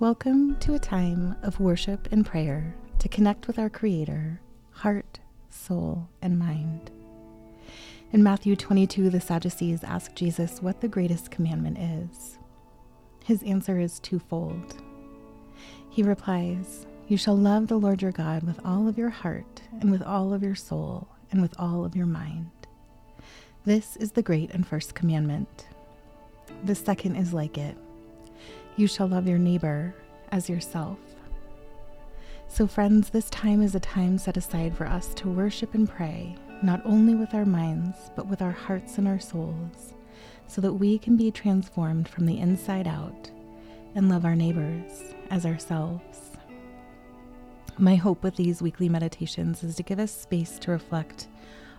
Welcome to a time of worship and prayer to connect with our Creator, heart, soul, and mind. In Matthew 22, the Sadducees ask Jesus what the greatest commandment is. His answer is twofold. He replies, You shall love the Lord your God with all of your heart, and with all of your soul, and with all of your mind. This is the great and first commandment. The second is like it you shall love your neighbor as yourself. So, friends, this time is a time set aside for us to worship and pray, not only with our minds, but with our hearts and our souls, so that we can be transformed from the inside out and love our neighbors as ourselves. My hope with these weekly meditations is to give us space to reflect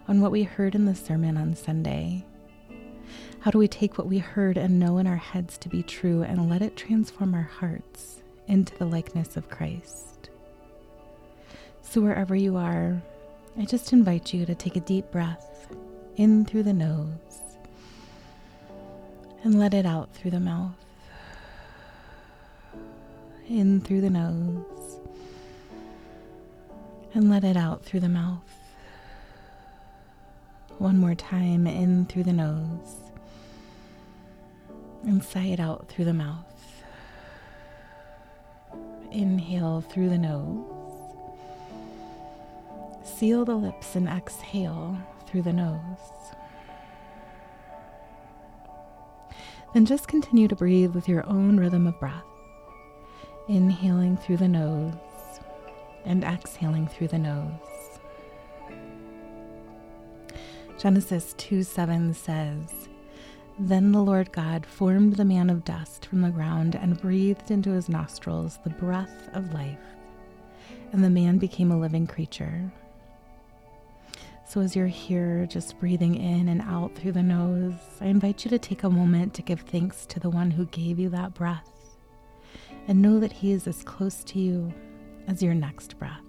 on what we heard in the sermon on Sunday how do we take what we heard and know in our heads to be true and let it transform our hearts into the likeness of Christ? So, wherever you are, I just invite you to take a deep breath in through the nose and let it out through the mouth. In through the nose and let it out through the mouth. One more time in through the nose and sigh it out through the mouth. Inhale through the nose. Seal the lips and exhale through the nose. Then just continue to breathe with your own rhythm of breath. Inhaling through the nose and exhaling through the nose. Genesis 2 7 says, then the Lord God formed the man of dust from the ground and breathed into his nostrils the breath of life, and the man became a living creature. So, as you're here, just breathing in and out through the nose, I invite you to take a moment to give thanks to the one who gave you that breath and know that he is as close to you as your next breath.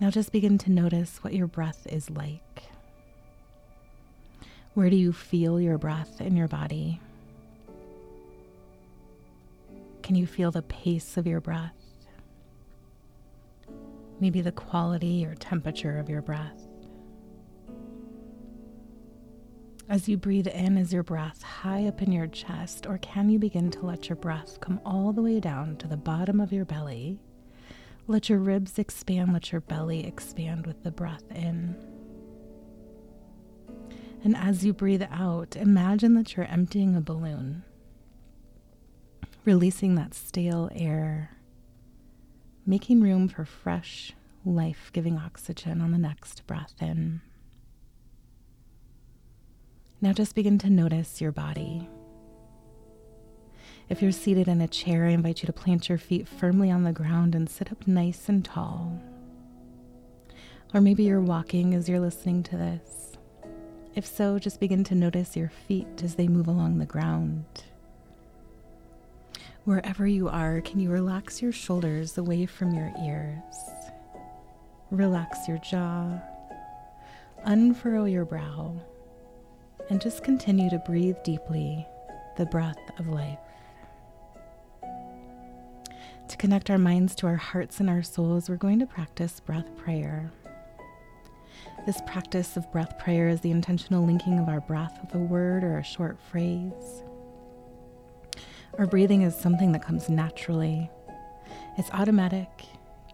Now, just begin to notice what your breath is like. Where do you feel your breath in your body? Can you feel the pace of your breath? Maybe the quality or temperature of your breath. As you breathe in, is your breath high up in your chest, or can you begin to let your breath come all the way down to the bottom of your belly? Let your ribs expand, let your belly expand with the breath in. And as you breathe out, imagine that you're emptying a balloon, releasing that stale air, making room for fresh, life giving oxygen on the next breath in. Now just begin to notice your body. If you're seated in a chair, I invite you to plant your feet firmly on the ground and sit up nice and tall. Or maybe you're walking as you're listening to this. If so, just begin to notice your feet as they move along the ground. Wherever you are, can you relax your shoulders away from your ears? Relax your jaw, unfurrow your brow, and just continue to breathe deeply the breath of life. Connect our minds to our hearts and our souls, we're going to practice breath prayer. This practice of breath prayer is the intentional linking of our breath with a word or a short phrase. Our breathing is something that comes naturally, it's automatic,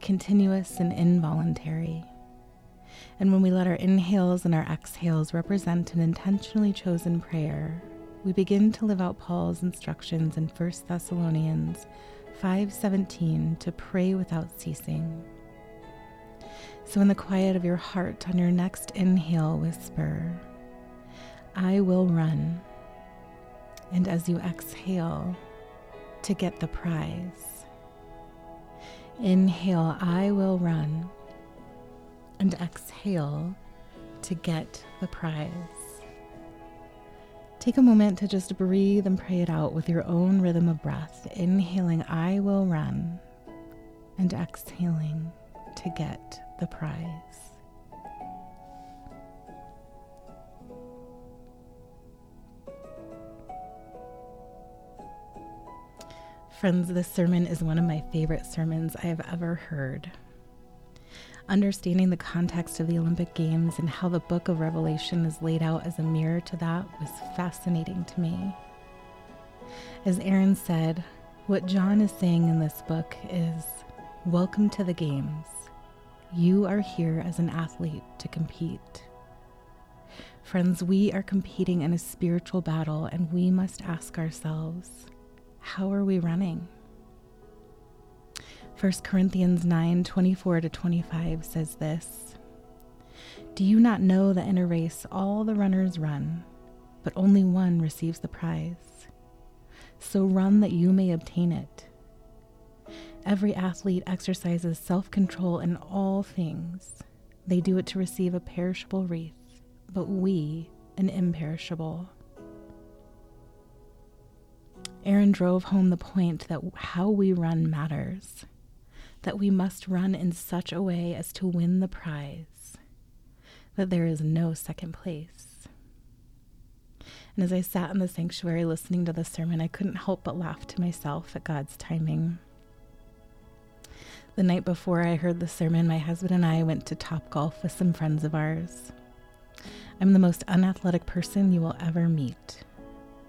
continuous, and involuntary. And when we let our inhales and our exhales represent an intentionally chosen prayer, we begin to live out Paul's instructions in 1 Thessalonians 5:17 to pray without ceasing. So, in the quiet of your heart, on your next inhale, whisper, I will run. And as you exhale, to get the prize. Inhale, I will run. And exhale to get the prize. Take a moment to just breathe and pray it out with your own rhythm of breath. Inhaling, I will run. And exhaling to get the prize. Friends, this sermon is one of my favorite sermons I have ever heard. Understanding the context of the Olympic Games and how the book of Revelation is laid out as a mirror to that was fascinating to me. As Aaron said, what John is saying in this book is Welcome to the Games. You are here as an athlete to compete. Friends, we are competing in a spiritual battle, and we must ask ourselves how are we running? 1 Corinthians 9 24 to 25 says this Do you not know that in a race all the runners run, but only one receives the prize? So run that you may obtain it. Every athlete exercises self control in all things. They do it to receive a perishable wreath, but we an imperishable. Aaron drove home the point that how we run matters, that we must run in such a way as to win the prize, that there is no second place. And as I sat in the sanctuary listening to the sermon, I couldn't help but laugh to myself at God's timing. The night before I heard the sermon, my husband and I went to Top Golf with some friends of ours. I'm the most unathletic person you will ever meet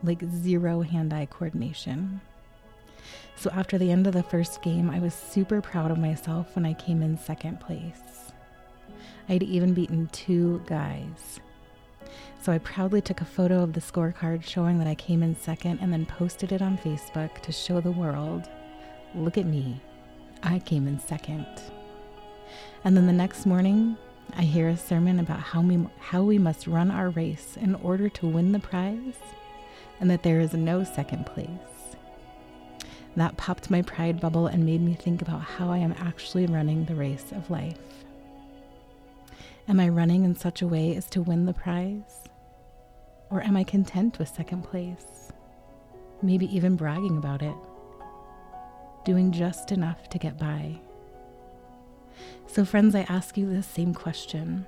like zero hand eye coordination. So after the end of the first game, I was super proud of myself when I came in second place. I'd even beaten two guys. So I proudly took a photo of the scorecard showing that I came in second and then posted it on Facebook to show the world look at me, I came in second. And then the next morning, I hear a sermon about how we, how we must run our race in order to win the prize and that there is no second place. That popped my pride bubble and made me think about how I am actually running the race of life. Am I running in such a way as to win the prize? Or am I content with second place? Maybe even bragging about it, doing just enough to get by. So, friends, I ask you the same question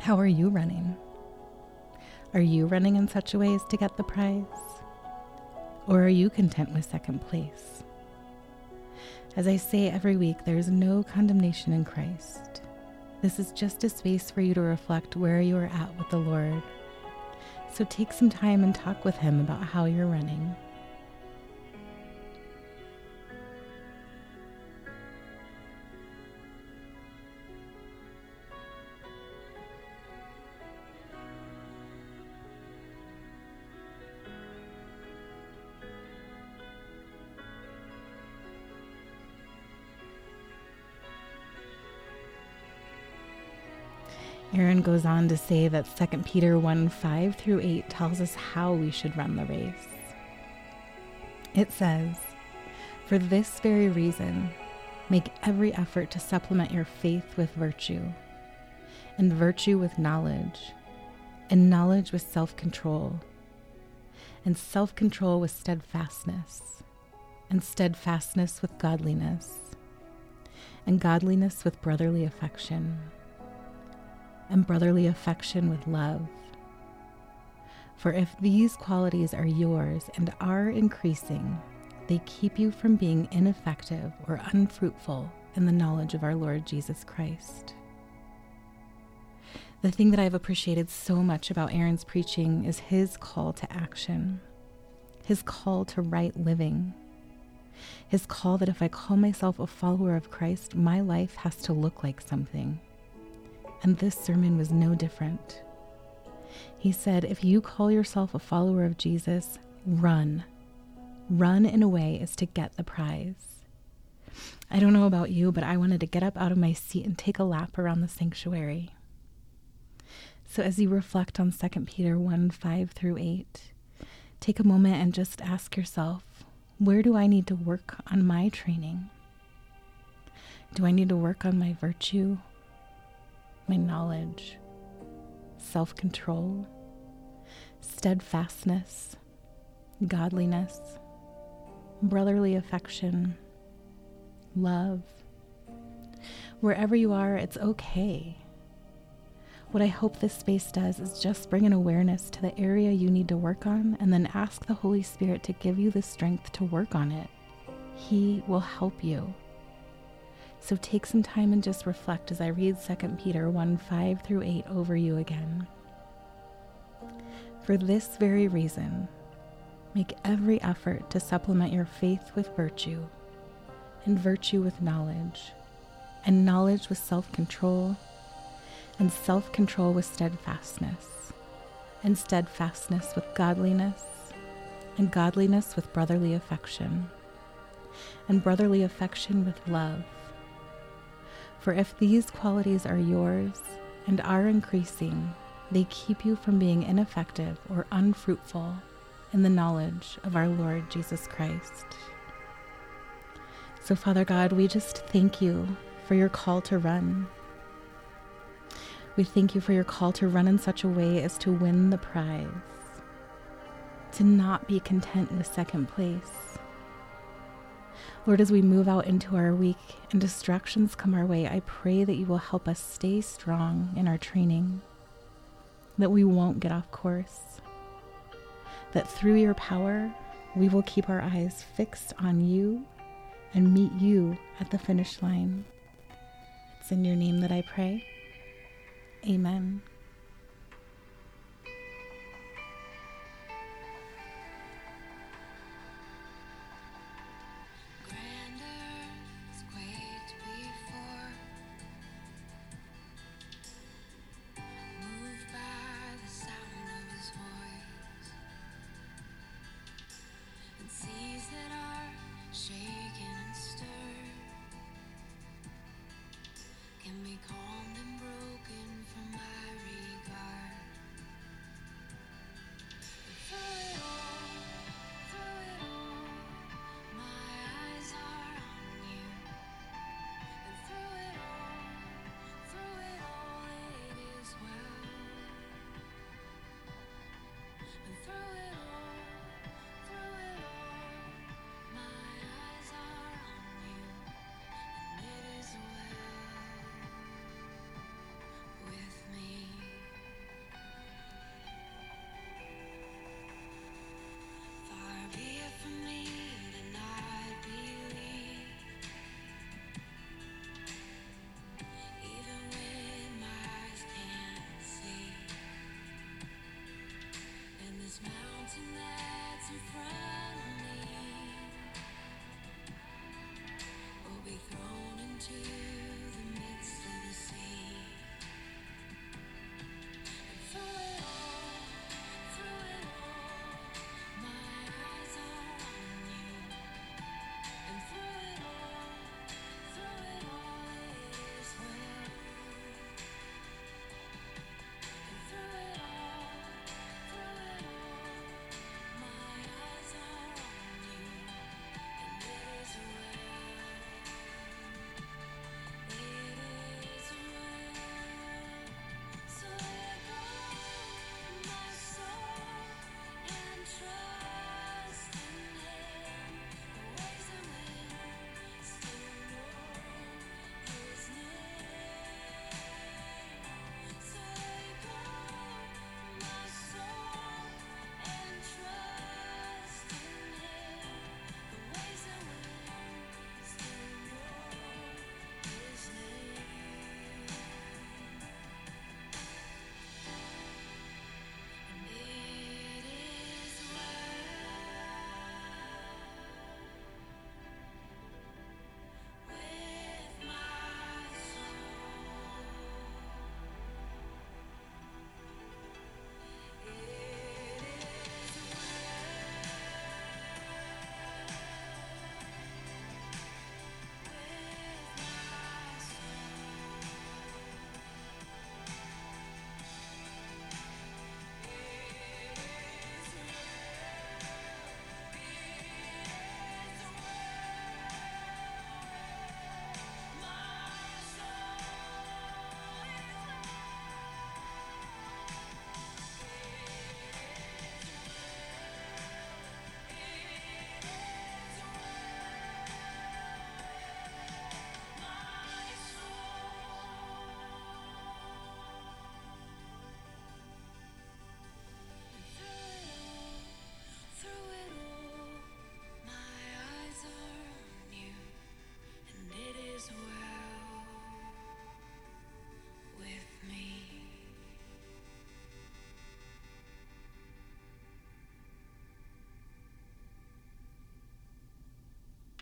How are you running? Are you running in such a way as to get the prize? Or are you content with second place? As I say every week, there is no condemnation in Christ. This is just a space for you to reflect where you are at with the Lord. So take some time and talk with Him about how you're running. Aaron goes on to say that 2 Peter 1 5 through 8 tells us how we should run the race. It says, For this very reason, make every effort to supplement your faith with virtue, and virtue with knowledge, and knowledge with self control, and self control with steadfastness, and steadfastness with godliness, and godliness with brotherly affection and brotherly affection with love. For if these qualities are yours and are increasing, they keep you from being ineffective or unfruitful in the knowledge of our Lord Jesus Christ. The thing that I've appreciated so much about Aaron's preaching is his call to action, his call to right living, his call that if I call myself a follower of Christ, my life has to look like something and this sermon was no different. He said, If you call yourself a follower of Jesus, run. Run in a way is to get the prize. I don't know about you, but I wanted to get up out of my seat and take a lap around the sanctuary. So as you reflect on 2 Peter 1 5 through 8, take a moment and just ask yourself where do I need to work on my training? Do I need to work on my virtue my knowledge, self control, steadfastness, godliness, brotherly affection, love. Wherever you are, it's okay. What I hope this space does is just bring an awareness to the area you need to work on and then ask the Holy Spirit to give you the strength to work on it. He will help you. So take some time and just reflect as I read 2 Peter 1 5 through 8 over you again. For this very reason, make every effort to supplement your faith with virtue, and virtue with knowledge, and knowledge with self control, and self control with steadfastness, and steadfastness with godliness, and godliness with brotherly affection, and brotherly affection with love for if these qualities are yours and are increasing, they keep you from being ineffective or unfruitful in the knowledge of our Lord Jesus Christ. So, Father God, we just thank you for your call to run. We thank you for your call to run in such a way as to win the prize, to not be content with second place Lord, as we move out into our week and distractions come our way, I pray that you will help us stay strong in our training, that we won't get off course, that through your power, we will keep our eyes fixed on you and meet you at the finish line. It's in your name that I pray. Amen.